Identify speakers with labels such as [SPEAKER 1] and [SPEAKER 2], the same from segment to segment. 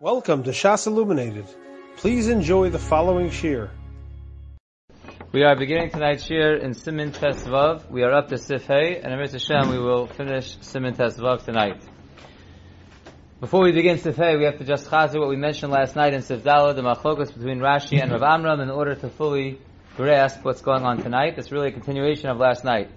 [SPEAKER 1] Welcome to Shas Illuminated. Please enjoy the following shir.
[SPEAKER 2] We are beginning tonight's shir in Simin Tesvav. We are up to Sifhei, and Amir Hashem, we will finish Simin Tesvav tonight. Before we begin Sif Hey, we have to just chazer what we mentioned last night in Sif Dalo, the machlokas between Rashi and Rav Amram, in order to fully grasp what's going on tonight. It's really a continuation of last night.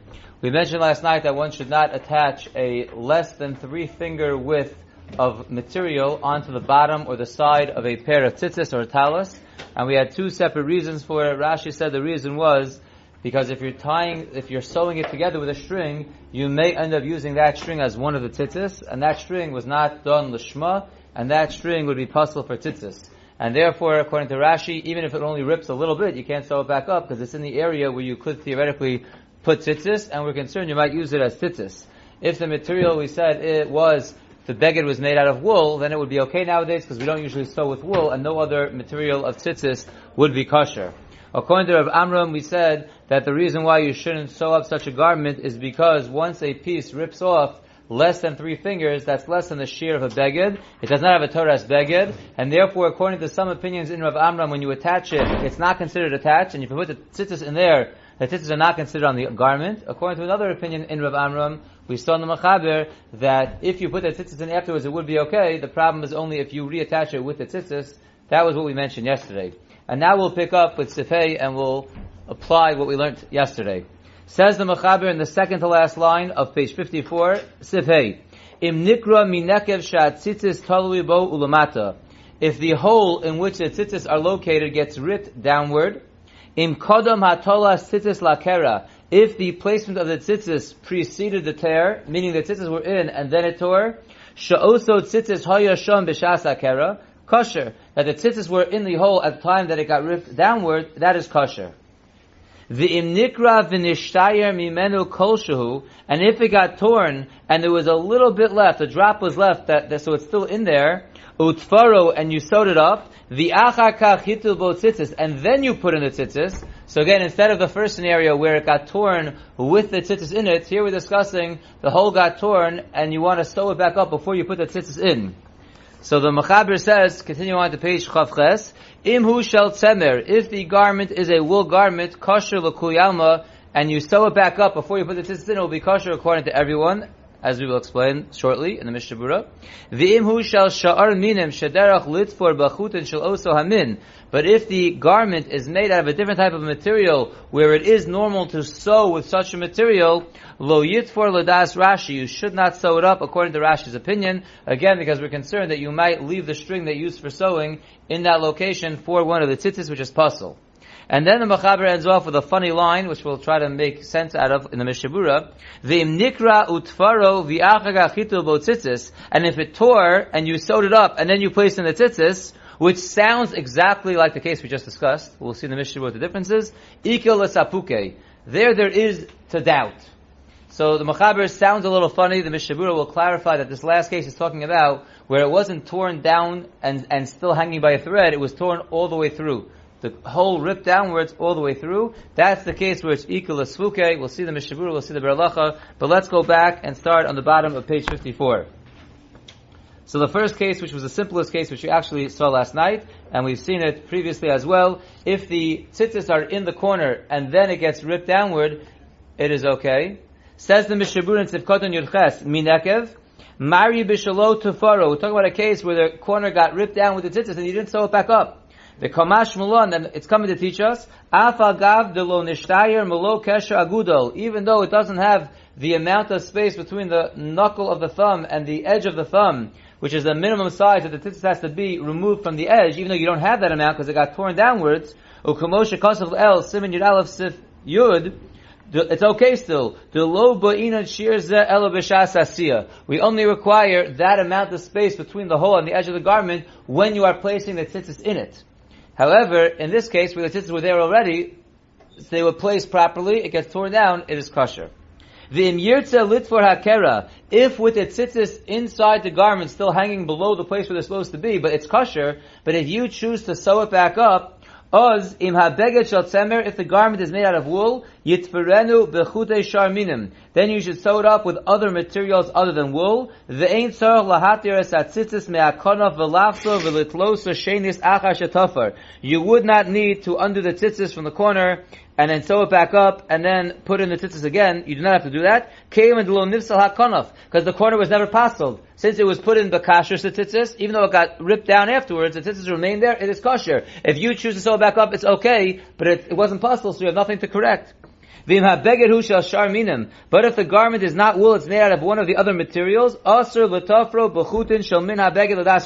[SPEAKER 2] We mentioned last night that one should not attach a less than three finger width of material onto the bottom or the side of a pair of tzitzis or talus. And we had two separate reasons for it. Rashi said the reason was because if you're tying, if you're sewing it together with a string, you may end up using that string as one of the tzitzis, and that string was not done lishma, and that string would be possible for tzitzis. And therefore, according to Rashi, even if it only rips a little bit, you can't sew it back up because it's in the area where you could theoretically put tzitzis, and we're concerned you might use it as tzitzis. If the material we said it was the beged was made out of wool, then it would be okay nowadays because we don't usually sew with wool, and no other material of tzitzis would be kosher. According to Rav Amram, we said that the reason why you shouldn't sew up such a garment is because once a piece rips off less than three fingers, that's less than the shear of a beged. It does not have a Torah's beged, and therefore, according to some opinions in Rav Amram, when you attach it, it's not considered attached, and if you put the tzitzis in there, the tzitzis are not considered on the garment. According to another opinion in Rav Amram, we saw in the Machaber that if you put the tzitzis in afterwards, it would be okay. The problem is only if you reattach it with the tzitzis. That was what we mentioned yesterday. And now we'll pick up with Sifei and we'll apply what we learned yesterday. Says the Machaber in the second to last line of page 54, Sifei. Im nikra minekev shat tzitzis talui bo ulamata. If the hole in which the tzitzis are located gets ripped downward, Im kodam hatola tzitzis lakera. If the placement of the tzitzis preceded the tear, meaning the tzitzis were in and then it tore, sha'oso tzitzis hoya shom b'shas akera, kosher. That the tzitzis were in the hole at the time that it got ripped downward, that is kosher. The imnikra v'nishtayer mimenu kolshahu, and if it got torn and there was a little bit left, a drop was left, that, that so it's still in there, utfaro, and you sewed it up, the achakach hitul bo tzitzis, and then you put in the tzitzis. So again, instead of the first scenario where it got torn with the tzitzis in it, here we're discussing the hole got torn and you want to sew it back up before you put the tzitzis in. So the Machaber says, continue on to page Chavches, Imhu shel tzemer, if the garment is a wool garment, kosher l'kuyalma, and you sew it back up before you put the tzitzis in, it will be kosher according to everyone, as we will explain shortly in the Mishnah Berurah. V'imhu shel sha'ar minim shederach litfor b'chutin shel oso hamin. But if the garment is made out of a different type of material, where it is normal to sew with such a material, lo yitfor ladas Rashi, you should not sew it up according to Rashi's opinion. Again, because we're concerned that you might leave the string that you used for sewing in that location for one of the tzitzis, which is puzzle. And then the Machaber ends off with a funny line, which we'll try to make sense out of in the Mishnah Berurah. V'im nikra utfaro v'achaga bo tzitzis. And if it tore, and you sewed it up, and then you placed in the tzitzis, which sounds exactly like the case we just discussed. We'll see in the Mishnah what the difference is. Ikil. There, there is to doubt. So the Machaber sounds a little funny. The Mishnah Berurah will clarify that this last case is talking about where it wasn't torn down and, and still hanging by a thread, it was torn all the way through the hole ripped downwards all the way through. That's the case where it's equal to svuke. We'll see the Mishnah Berurah, we'll see the Beralacha, but let's go back and start on the bottom of page 54. So the first case, which was the simplest case, which we actually saw last night, and we've seen it previously as well, if the tzitzis are in the corner and then it gets ripped downward, it is okay. Says the Mishnah Berurah in Tzivkoton Yudches, Minekev, Mari Bishalo Tufaro. We're talking about a case where the corner got ripped down with the tzitzis and you didn't sew it back up. The Kamash Mulon, then it's coming to teach us, Afagav de lo nishtayer melo kesher agudol, even though it doesn't have the amount of space between the knuckle of the thumb and the edge of the thumb, which is the minimum size that the tzitzis has to be removed from the edge, even though you don't have that amount because it got torn downwards, ukamoshe kasav el, simin yud aleph sif yud, it's okay still. The low ba'ina shirze We only require that amount of space between the hole and the edge of the garment when you are placing the tzitzis in it. However, in this case, where the tzitzis were there already, they were placed properly, it gets torn down, it is kosher. The imyirtza lit for hakera, if with the tzitzis inside the garment still hanging below the place where they're supposed to be, but it's kosher, but if you choose to sew it back up, Oz im habeget shel tzemer, if the garment is made out of wool, yitferenu bechute sharminim. Then you should sew it up with other materials other than wool. Ve'ein tzarech lahatir es atzitzis me'akonof v'lachso v'litlosa shenis achar shetofar. You would not need to undo the tzitzis from the corner and then sew it back up, and then put in the tzitzis again. You do not have to do that. Because the corner was never pasteled. Since it was put in the kasher tzitzis, even though it got ripped down afterwards, the tzitzis remained there, it is kosher. If you choose to sew it back up, it's okay, but it, it wasn't pasteled, so you have nothing to correct. But if the garment is not wool, it's made out of one of the other materials,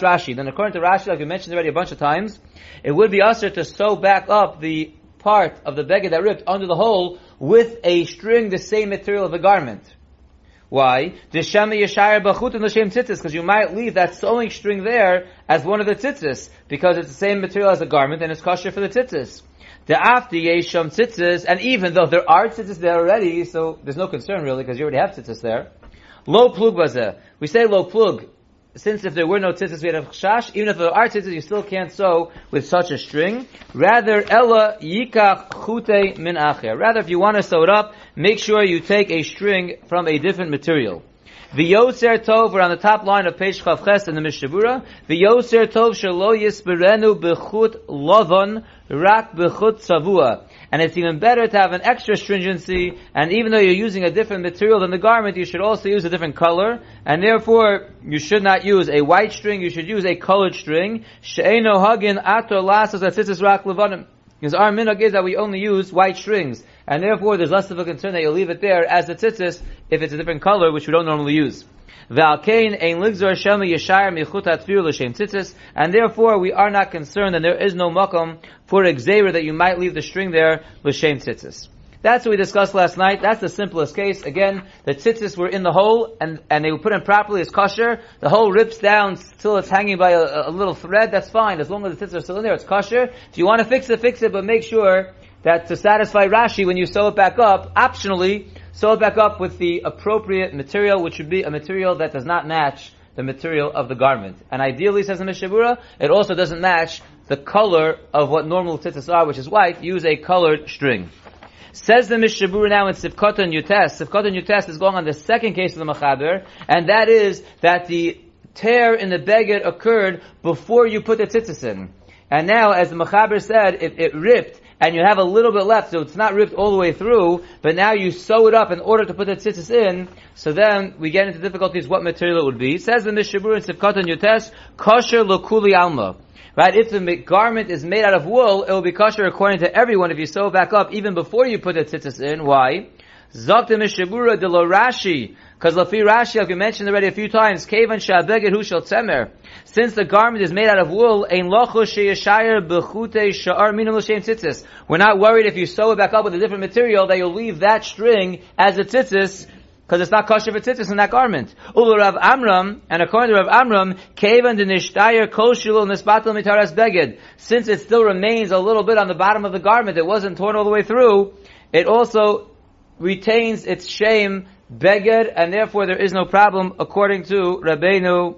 [SPEAKER 2] Rashi. Then according to Rashi, like we mentioned already a bunch of times, it would be asr to sew back up the part of the beggar that ripped under the hole with a string, the same material of the garment. Why? Because you might leave that sewing string there as one of the tzitzis, because it's the same material as the garment and it's kosher for the tzitzis. The after yesham tzitzis, and even though there are tzitzis there already, so there's no concern really, because you already have tzitzis there. Low plug bazeh. We say low plug since if there were no tzitzis, we had a chash, even if there are tzitzis, you still can't sew with such a string. Rather, ella yikach chute min acher. Rather, if you want to sew it up, make sure you take a string from a different material. V'yoser tov, we're on the top line of page chavches in the Mishabura. V'yoser tov shelo yisberenu b'chut lovon rak b'chut savua. And it's even better to have an extra stringency, and even though you're using a different material than the garment, you should also use a different color, and therefore, you should not use a white string, you should use a colored string. She'eno hagin ato lasas atzitzis rak levanim. Because our minhag is that we only use white strings, and therefore there's less of a concern that you'll leave it there as the tzitzis if it's a different color, which we don't normally use. And therefore, we are not concerned, and there is no makom for exera that you might leave the string there l'shem tzitzis. That's what we discussed last night. That's the simplest case. Again, the tzitzis were in the hole, and, and they were put in properly as kosher. The hole rips down till it's hanging by a, a, little thread. That's fine. As long as the tzitzis are still in there, it's kosher. If you want to fix it, fix it, but make sure that to satisfy Rashi, when you sew it back up, optionally, sew it back up with the appropriate material, which would be a material that does not match the material of the garment. And ideally, says the Mishabura, it also doesn't match the color of what normal tzitzis are, which is white. Use a colored string. Says the Mishabura now in Sivkot and Yutes. Sivkot and Yutes is going on the second case of the Machaber, and that is that the tear in the beged occurred before you put the tzitzis in. And now, as the Machaber said, it, it ripped, and you have a little bit left, so it's not ripped all the way through, but now you sew it up in order to put the tzitzis in, so then we get into difficulties what material it would be. It says the Mishabur in Sivkot and Yotes, kosher lokuli alma. Right? If the garment is made out of wool, it will be kosher according to everyone if you sew it back up even before you put the tzitzis in. Why? Zakta Mishabura de Rashi, because Lafi Rashi, like we mentioned already a few times, Kevan Shabeged Hu Shel. Since the garment is made out of wool, Ein Locho Sheyashayir Bechute Sha'ar Minam L'Shem Tzitzis. We're not worried if you sew it back up with a different material that you'll leave that string as a tzitzis because it's not kosher for tzitzis in that garment. Ulu Rav Amram, and according to Rav Amram, Kevan de Nishtayir Kol Shilo Nisbatel Mitaras Beged. Since it still remains a little bit on the bottom of the garment, it wasn't torn all the way through, it also retains its shame beged, and therefore there is no problem according to Rabbeinu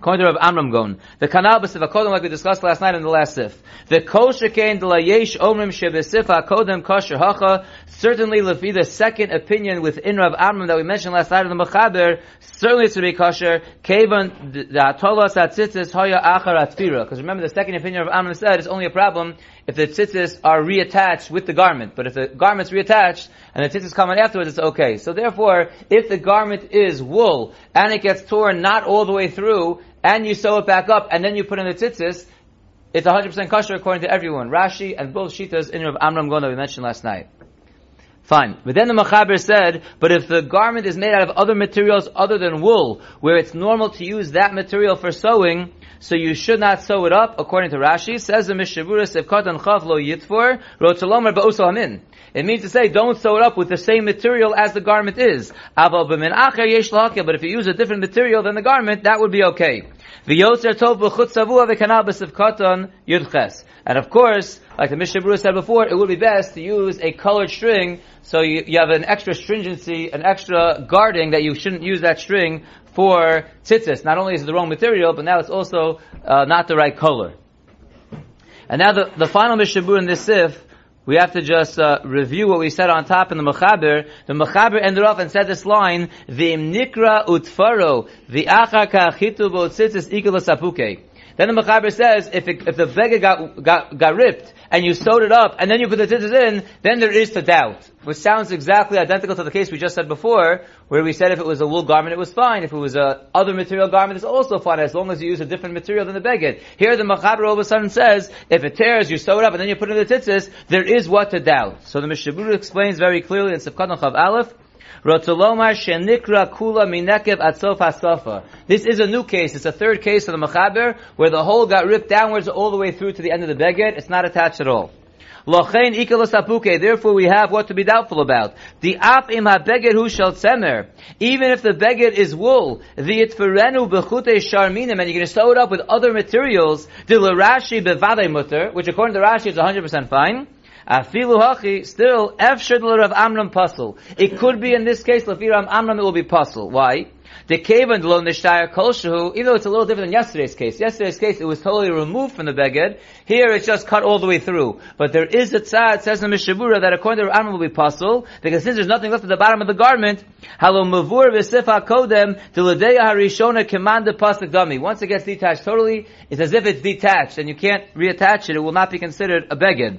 [SPEAKER 2] According to Rav Amram Gaon, the kanal b'sif hakodem like we discussed last night in the last sif. The kosher kain de la yesh omrim shebesif hakodem kosher hacha. Certainly, lefi the second opinion within Rav Amram that we mentioned last night in the Mechaber, certainly it's to be kosher. Kevan the atolas atzitzis hoya achar atfira. Because remember, the second opinion of Amram said it's only a problem if the tzitzis are reattached with the garment. But if the garment's reattached and the tzitzis come on afterwards, it's okay. So therefore, if the garment is wool and it gets torn not all the way through, and you sew it back up, and then you put in the tzitzis, it's 100% kosher according to everyone. Rashi and both Shitas in of Amram Gaon that we mentioned last night. Fine. But then the Machaber said, but if the garment is made out of other materials other than wool, where it's normal to use that material for sewing, so you should not sew it up, according to Rashi. Says the Mishavura, Sevkatan Chav lo yitfor, rotzalomer ba'uso amin. It means to say, don't sew it up with the same material as the garment is. But if you use a different material than the garment, that would be okay. And of course, like the Mishnah said before, it would be best to use a colored string, so you, you have an extra stringency, an extra guarding that you shouldn't use that string for tzitzis. Not only is it the wrong material, but now it's also uh, not the right color. And now the, the final Mishabur in this sif, we have to just uh, review what we said on top in the Mechaber. The Mechaber ended off and said this line, V'im nikra utfaro, v'achar ka'achitu b'otzitzis ikul sapuke. Then the Mechaber says, if, it, if the beggar got, got, got ripped, and you sewed it up, and then you put the tzitzis in, then there is to doubt. Which sounds exactly identical to the case we just said before, where we said if it was a wool garment, it was fine. If it was a other material garment, it's also fine, as long as you use a different material than the beggar. Here the Mechaber all of a sudden says, if it tears, you sew it up, and then you put it in the tzitzis, there is what to doubt. So the Mishaburu explains very clearly in Sifkat Chav Aleph, Kula. This is a new case. It's a third case of the Mechaber where the hole got ripped downwards all the way through to the end of the beged. It's not attached at all. Therefore, we have what to be doubtful about. The af im habeged hu shel tzemer. Even if the beged is wool, the itferenu bechute sharminim, and you're going to sew it up with other materials, the Rashi bevade mutter, which according to Rashi is 100% fine. Afilu hachi, still, efshad of Amram puzzle. It could be in this case, Lafiram Amram, it will be puzzle. Why? The kavan lo nishtayar kolshahu, even though it's a little different than yesterday's case. Yesterday's case, it was totally removed from the beged. Here, it's just cut all the way through. But there is a tzad, says in the Mishabura, that according to Amram will be puzzle, because since there's nothing left at the bottom of the garment, kodem, the harishona command the dummy. Once it gets detached totally, it's as if it's detached, and you can't reattach it, it will not be considered a beged.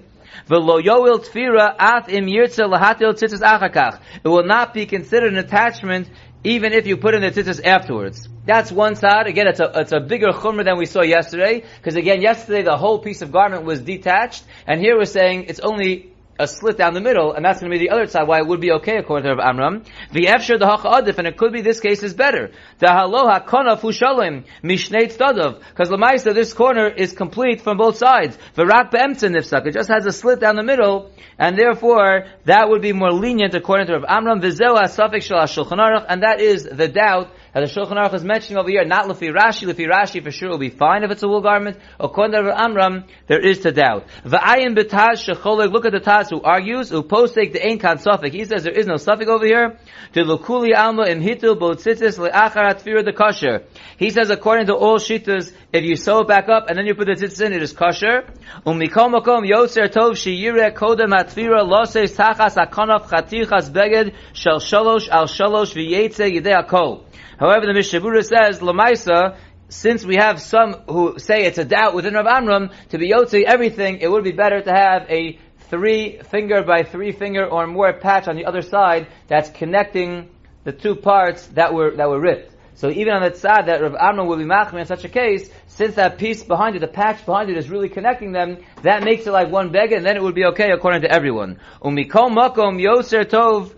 [SPEAKER 2] At. It will not be considered an attachment even if you put in the tzitzis afterwards. That's one side. Again, it's a, it's a bigger chumrah than we saw yesterday, because again, yesterday the whole piece of garment was detached, and here we're saying it's only a slit down the middle, and that's going to be the other side, why it would be okay according to Rav Amram. The efshir the adif, and it could be this case is better. The haloha konaf hushalim mishneit stadov, because lemaisa this corner is complete from both sides. V'rak be'emtzin nifsak, it just has a slit down the middle, and therefore that would be more lenient according to Rav Amram. V'zeu ha-safik shel and that is the doubt as the Shulchan Aruch is mentioning over here, not Lefi Rashi, Lefi Rashi for sure will be fine if it's a wool garment. According to Amram, there is to doubt. V'ayin betaz shecholeg, look at the Taz who argues, who postek the Ein Kan. He says there is no Sufik over here. To Lukuli Alma im Hitul Botzitzis le'acharat fir the kosher. He says according to all Shitas, if you sew it back up and then you put the tzitzis in, it is kosher. Umikom makom yotzer tov shiyire kodem atfira loses tachas akonaf chatichas beged shel shalosh al shalosh v'yetze yidei akol. However, the Mishabura says, Lamaisa, since we have some who say it's a doubt within Rav Amram, to be Yotzi everything, it would be better to have a three finger by three finger or more patch on the other side that's connecting the two parts that were, that were ripped. So even on the side that Rav Amram will be machmir in such a case, since that piece behind it, the patch behind it is really connecting them, that makes it like one beggar, and then it would be okay according to everyone. Umikol makom yoser tov.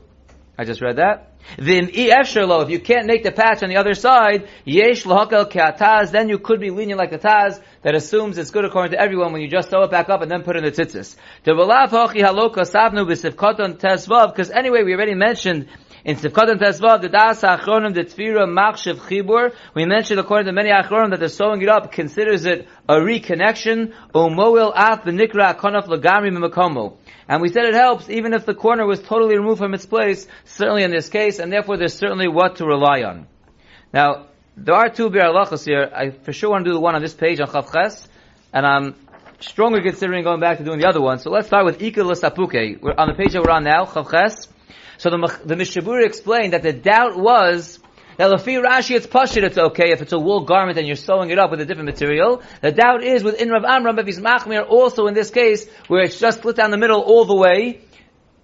[SPEAKER 2] I just read that. Vim if you can't make the patch on the other side, yesh then you could be lenient like the taz that assumes it's good according to everyone when you just sew it back up and then put in the tzitzis. Because anyway, we already mentioned in Sivkot Tesvav, the Das Achronim, the Tfira Machshav Chibur, we mentioned according to many Achronim that the sewing it up considers it a reconnection, Umoil Af Benikra Akonaf Lagami Mimakomo. And we said it helps even if the corner was totally removed from its place, certainly in this case, and therefore there's certainly what to rely on. Now, there are two Bir here. I for sure want to do the one on this page on Chavches, and I'm strongly considering going back to doing the other one. So let's start with Ika Lasapuke. We're on the page that we're on now, Chavches. So the, the explained that the doubt was that Lafi Rashi, it's pashit, it's okay if it's a wool garment and you're sewing it up with a different material. The doubt is within Rav Amram, if he's machmir, also in this case, where it's just split down the middle all the way,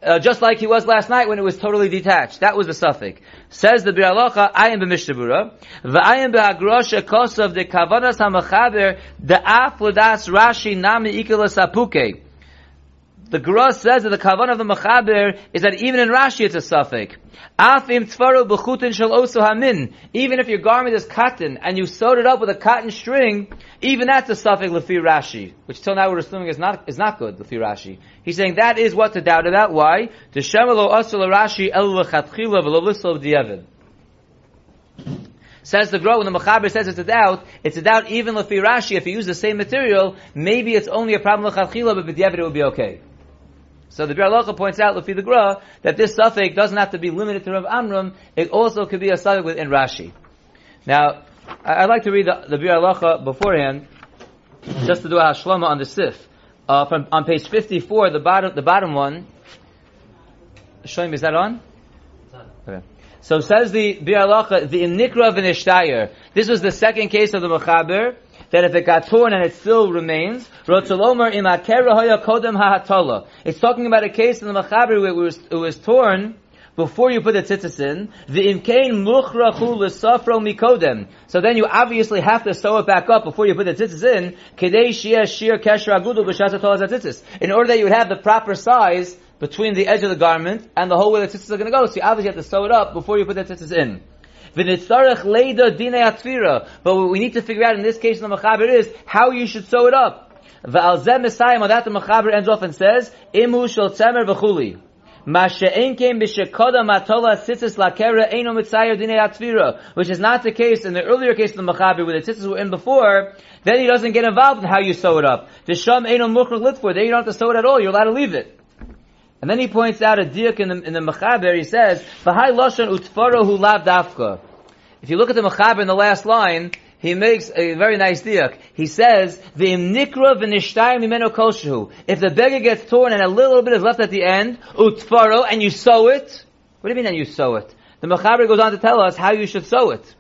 [SPEAKER 2] uh, just like he was last night when it was totally detached. That was the suffix. Says the Biralacha, I am b'mishnabura, v'ayim b'agrosha kosav de kavanas ha'machaber, the af Rashi nami ikelas apuke the Gra says that the kavan of the Mechaber is that even in Rashi it's a suffix. Afim tfaru b'chutin shel osu hamin. Even if your garment is cotton and you sewed it up with a cotton string, even that's a suffix lefi Rashi, which till now we're assuming is not is not good lefi Rashi. He's saying that is what to doubt about. Why? The shemelo asul Rashi el lechatchila v'lo di'evid. Says the Gra, when the Mechaber says it's a doubt, it's a doubt even lefi Rashi, if you use the same material, maybe it's only a problem lechatchila, but b'di'evid it will be okay. So the Bir points out, Lefi the Gra, that this suffix doesn't have to be limited to Rav Amram, it also could be a suffix within Rashi. Now, I'd like to read the, Bir beforehand, just to do a hashlama on the Sif. uh, from on page 54, the bottom, the bottom one. Shoim, is that on? Okay. So says the Bir Bialacha, the Nikra v'nishtayir. This was the second case of the Mechaber, that if it got torn and it still remains. It's talking about a case in the Mechaber where it was, it was torn, before you put the tzitzis in, the imkain mikodem. So then you obviously have to sew it back up before you put the tzitzis in, shia shir tzitzis. In order that you would have the proper size between the edge of the garment and the hole where the tzitzis are going to go. So you obviously have to sew it up before you put the tzitzis in. But what we need to figure out in this case in the Mechaber is how you should sew it up. V'al Messiah, that the Mechaber ends off and says, Imu shel tzemer v'chuli. Which is not the case in the earlier case of the Machabi where the tzitzis were in before, then he doesn't get involved in how you sew it up. The Sham Eino Mukhrach Litfor, then you don't have to sew it at all, you're allowed to leave it. And then he points out a diak in the, in the he says, V'hai Lashon Utfaro Hu Lav Dafka. If you look at the Machaber in the last line, he makes a very nice diak. He says, "V'im nikra v'nishtayim mimeno koshu." If the beggar gets torn and a little bit is left at the end, utfaro, and you sew it. What do you mean? And you sew it? The Mechaber goes on to tell us how you should sew it.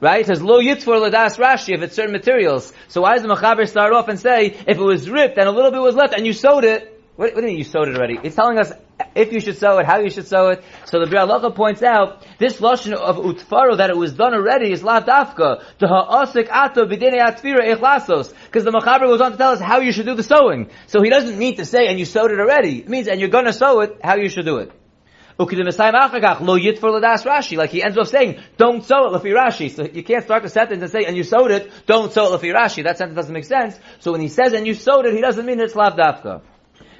[SPEAKER 2] Right? It says lo yitfor ladas Rashi if it's certain materials. So why does the Mechaber start off and say if it was ripped and a little bit was left and you sewed it? What, what do you mean you sewed it already? It's telling us if you should sew it, how you should sew it. So the Bialacha points out this lashon of utfaro that it was done already is la dafka to ha'asik ato b'dinei atfira because the machaber goes on to tell us how you should do the sewing. So he doesn't mean to say and you sewed it already. It means and you're going to sew it how you should do it. Like he ends off saying, don't sew it lefi Rashi. So you can't start the sentence and say, and you sewed it, don't sew it lefi Rashi. That sentence doesn't make sense. So when he says, and you sewed it, he doesn't mean it's lav dafka.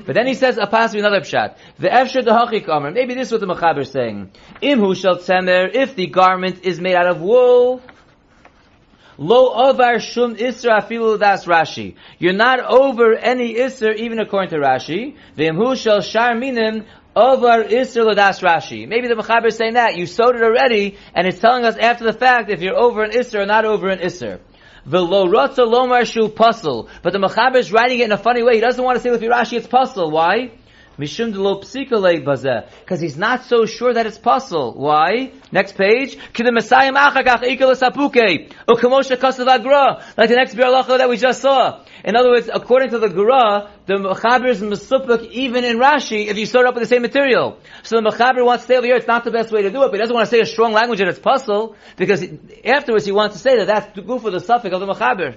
[SPEAKER 2] But then he says a pass another pshat. The efsher dehachik amr. Maybe this is what the mechaber is saying. Im Imhu shel tzemer. If the garment is made out of wool. Lo over shum isra afilu das Rashi. You're not over any isra even according to Rashi. V'imhu shel shar minim over isra das Rashi. Maybe the mechaber is saying that you sewed it already, and it's telling us after the fact if you're over an isra or not over an isra. V'lo rotza lomar shu puzzle. But the Mechaber is writing it in a funny way. He doesn't want to say with Rashi it's puzzle. Why? Mishum de lo bazeh. Because he's not so sure that it's puzzle. Why? Next page. K'de Messiah. Like the next Bialacha that we just saw. In other words, according to the Gra, the Mechaber is Mesupuk even in Rashi if you start up with the same material. So the Mechaber wants to say over here it's not the best way to do it, but he doesn't want to say a strong language that it's puzzle, because afterwards he wants to say that that's goof of the suffix of the Mechaber.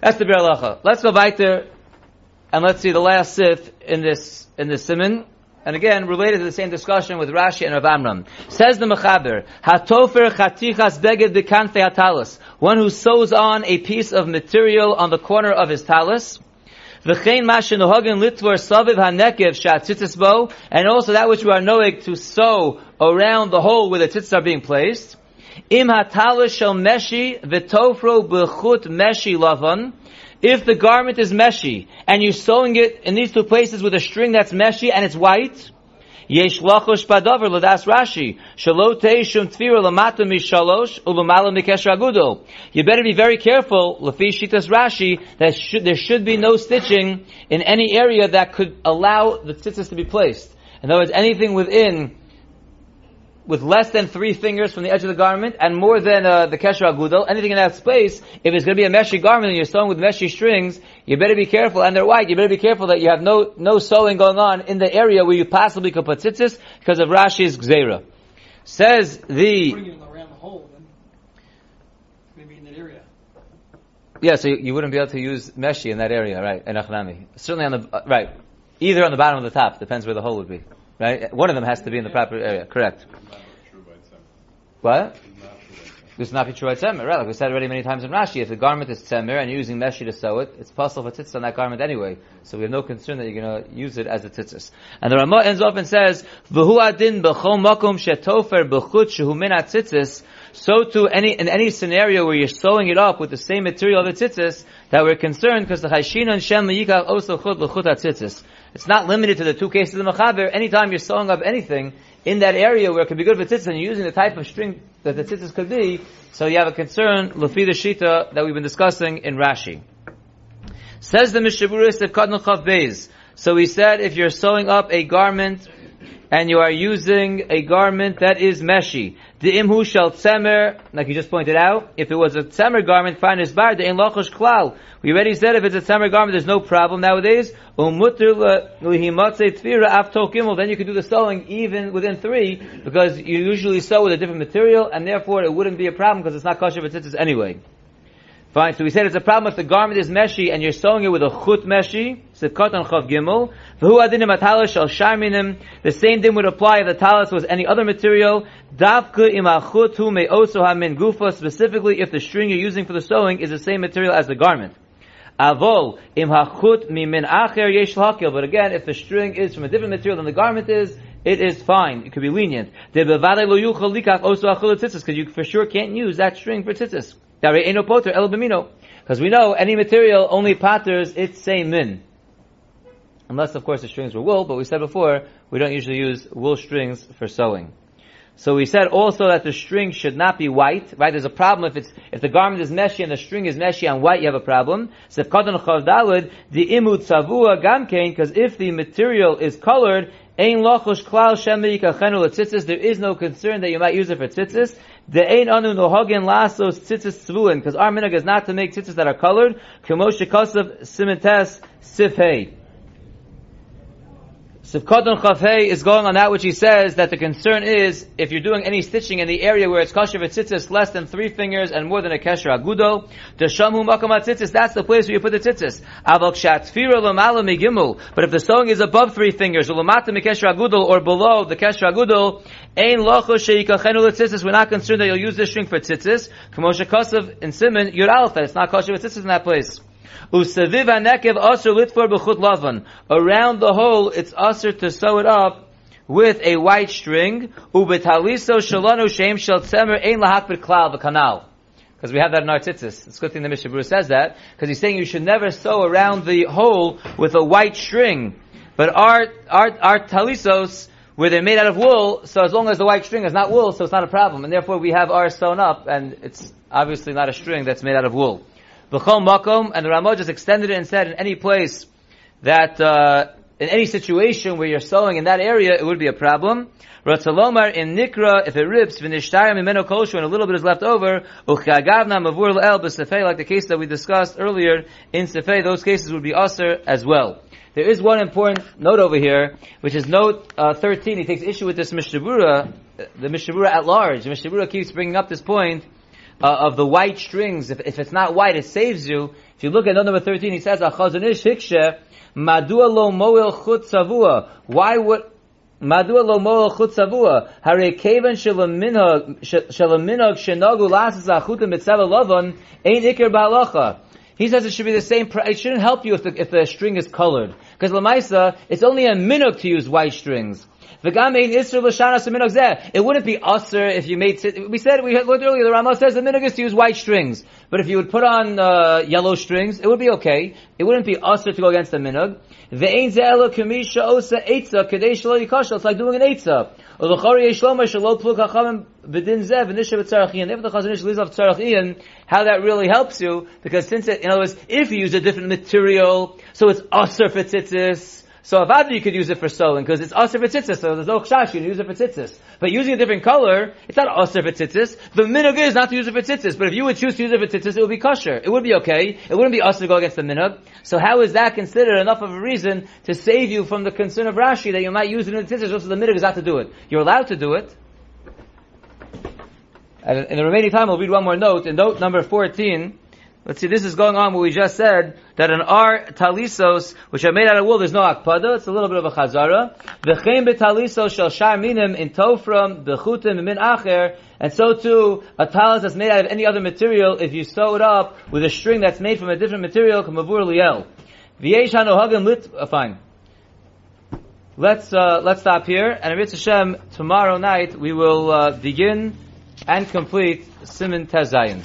[SPEAKER 2] That's the Bir Let's go back there and let's see the last sif in this in this simon. And again, related to the same discussion with Rashi and Rav Amram. Says the Mechaber, Hatofer chatichas beged dekanfe hatalis. One who sews on a piece of material on the corner of his talis. V'chein mashin litvor saviv hanekev shat bo, and also that which we are knowing to sew around the hole where the tzitzis are being placed. Im hatala shel meshi v'tofro b'chut meshi lavan. If the garment is meshi and you're sewing it in these two places with a string that's meshi and it's white, yesh lachosh padaver ladas Rashi shalo teishum tfira lamata mishalosh ulumala mikesh agudo. You better be very careful, lafi shitas Rashi, that should, there should be no stitching in any area that could allow the tzitzis to be placed. In other words, anything within with less than three fingers from the edge of the garment and more than uh, the kesher agudal, anything in that space, if it's going to be a meshy garment and you're sewing with meshy strings, you better be careful, and they're white, you better be careful that you have no, no sewing going on in the area where you possibly could put tzitzis because of Rashi's gzera. Says the...
[SPEAKER 3] around the hole, then maybe in that area.
[SPEAKER 2] Yeah, so you, you wouldn't be able to use meshi in that area, right? In Achnami. Certainly on the, uh, right. Either on the bottom or the top, depends where the hole would be. Right? One of them has to be in the proper area. Correct. What? this would not true at tzemer, right? Like we said already many times in Rashi, if the garment is tzemer and you're using meshi to sew it, it's possible for tzitzis on that garment anyway. So we have no concern that you're going to use it as a tzitzis. And the Ramah ends off and says, "V'hu adin b'chol makom shetofer b'chut shehu min tzitzis." So too, any in any scenario where you're sewing it up with the same material of the tzitzis, that we're concerned because the chayshina and shem yikach also chut l'chut tzitzis. It's not limited to the two cases of the mechaber. Anytime you're sewing up anything in that area where it could be good for tzitzis and you're using the type of string that the tzitzis could be, so you have a concern, lefi the shita that we've been discussing in Rashi. Says the Mishaburis of Kadnu Chav Beis. So he said if you're sewing up a garment and you are using a garment that is meshi, the imhu shall tzemer, like you just pointed out, if it was a tzemer garment, fine is bar, the in lochosh klal. We already said if it's a tzemer garment, there's no problem nowadays. Umutter lihimatze tfira aftok gimel, then you can do the sewing even within three, because you usually sew with a different material, and therefore it wouldn't be a problem because it's not kosher for anyway. Fine. So we said it's a problem if the garment is meshi and you're sewing it with a chut meshi. Sivkot on chav gimel. Adinim shal sharminim. The same thing would apply if the talis was any other material. Davka im achut hu also hamin gufa. Specifically, if the string you're using for the sewing is the same material as the garment. Avol im hachut mimin acher yesh. But again, if the string is from a different material than the garment is, it is fine. It could be lenient. Because you for sure can't use that string for tzitzis. Because we know any material only patters its same min. Unless, of course, the strings were wool, but we said before, we don't usually use wool strings for sewing. So we said also that the string should not be white, right? There's a problem if it's, if the garment is meshy and the string is meshy and white, you have a problem. So if the imut savua gamkein, because if the material is colored, Ein lochosh klal. There is no concern that you might use it for tzitzis. The ein anu nohogen lasos tzitzis tzvuin. Because our minhag is not to make tzitzis that are colored. Kemosh shekasav simentes sifhei. Sivkadon Chafei is going on that which he says that the concern is if you're doing any stitching in the area where it's kasher tzitzis less than three fingers and more than a kesher agudo, the shamu makam tzitzis, that's the place where you put the tzitzis. Avok shatfira. But if the sewing is above three fingers, ulamata mekesher agudol, or below the kesher agudol, ein locho sheikachenu tzitzis, we're not concerned that you'll use this string for tzitzis. Kamosha kasav in Simon, you're alpha, it's not kasher tzitzis in that place. Usaviv litfor b'chut lavan. Around the hole, it's aser to sew it up with a white string. Ubetaliso shalanu shem shel tzemer ein lahakbid klal v'kanal. Because we have that in our tzitzis. It's a good thing the Mishabur says that, because he's saying you should never sew around the hole with a white string. But our, our, our talisos, where they're made out of wool, so as long as the white string is not wool, so it's not a problem. And therefore we have ours sewn up, and it's obviously not a string that's made out of wool. V'chol makom, and the Ramah just extended it and said in any place that, uh, in any situation where you're sewing in that area, it would be a problem. Ratzalomar in Nikra, if it rips, v'nishtayim imeno koshu, and a little bit is left over, uchagavna mavur l'el b'sefei, like the case that we discussed earlier in Sefei, those cases would be usher as well. There is one important note over here, which is note uh, 13. He takes issue with this Mishabura, the Mishabura at large. The Mishabura keeps bringing up this point uh, of the white strings, if, if it's not white, it saves you. If you look at note number 13, he says, Achazanish hikshe, madua lo moel chut. Why would, madua lo moel chut savua? Hare kevan shalaminhag shenagu lasas achutim mitzvah lovon, ain't ikir ba'alacha. He says it should be the same. it shouldn't help you if the, if the string is colored, because lamaisa it's only a minhag to use white strings. It wouldn't be usr if you made. We said we looked earlier. The Ramah says the minhag is to use white strings, but if you would put on uh, yellow strings, it would be okay. It wouldn't be usr to go against the minhag. It's like doing an eitzah. How that really helps you, because since it, in other words, if you use a different material, so it's usr for tzitzis, so avada you could use it for sewing because it's aser for tzitzis, so there's no chash, you can use it for tzitzis. But using a different color, it's not aser for tzitzis. The minhag is not to use it for tzitzis, but if you would choose to use it for tzitzis, it would be kosher. It would be okay. It wouldn't be aser to go against the minhag. So how is that considered enough of a reason to save you from the concern of Rashi that you might use it in the tzitzis just so the minhag is not to do it? You're allowed to do it. And in the remaining time, we'll read one more note. In note number 14, Let's see, this is going on what we just said, that in our talisos, which are made out of wool, there's no akpada, it's a little bit of a chazara. V'chein betalisos shel shar minim in tofram, b'chutim, min acher, and so too, a talis that's made out of any other material, if you sew it up with a string that's made from a different material, kamavur liel. V'yesh hanohagim lit, uh, fine. Let's, uh, let's stop here, and Amit Hashem, tomorrow night, we will, uh, begin and complete Simon Tezayin.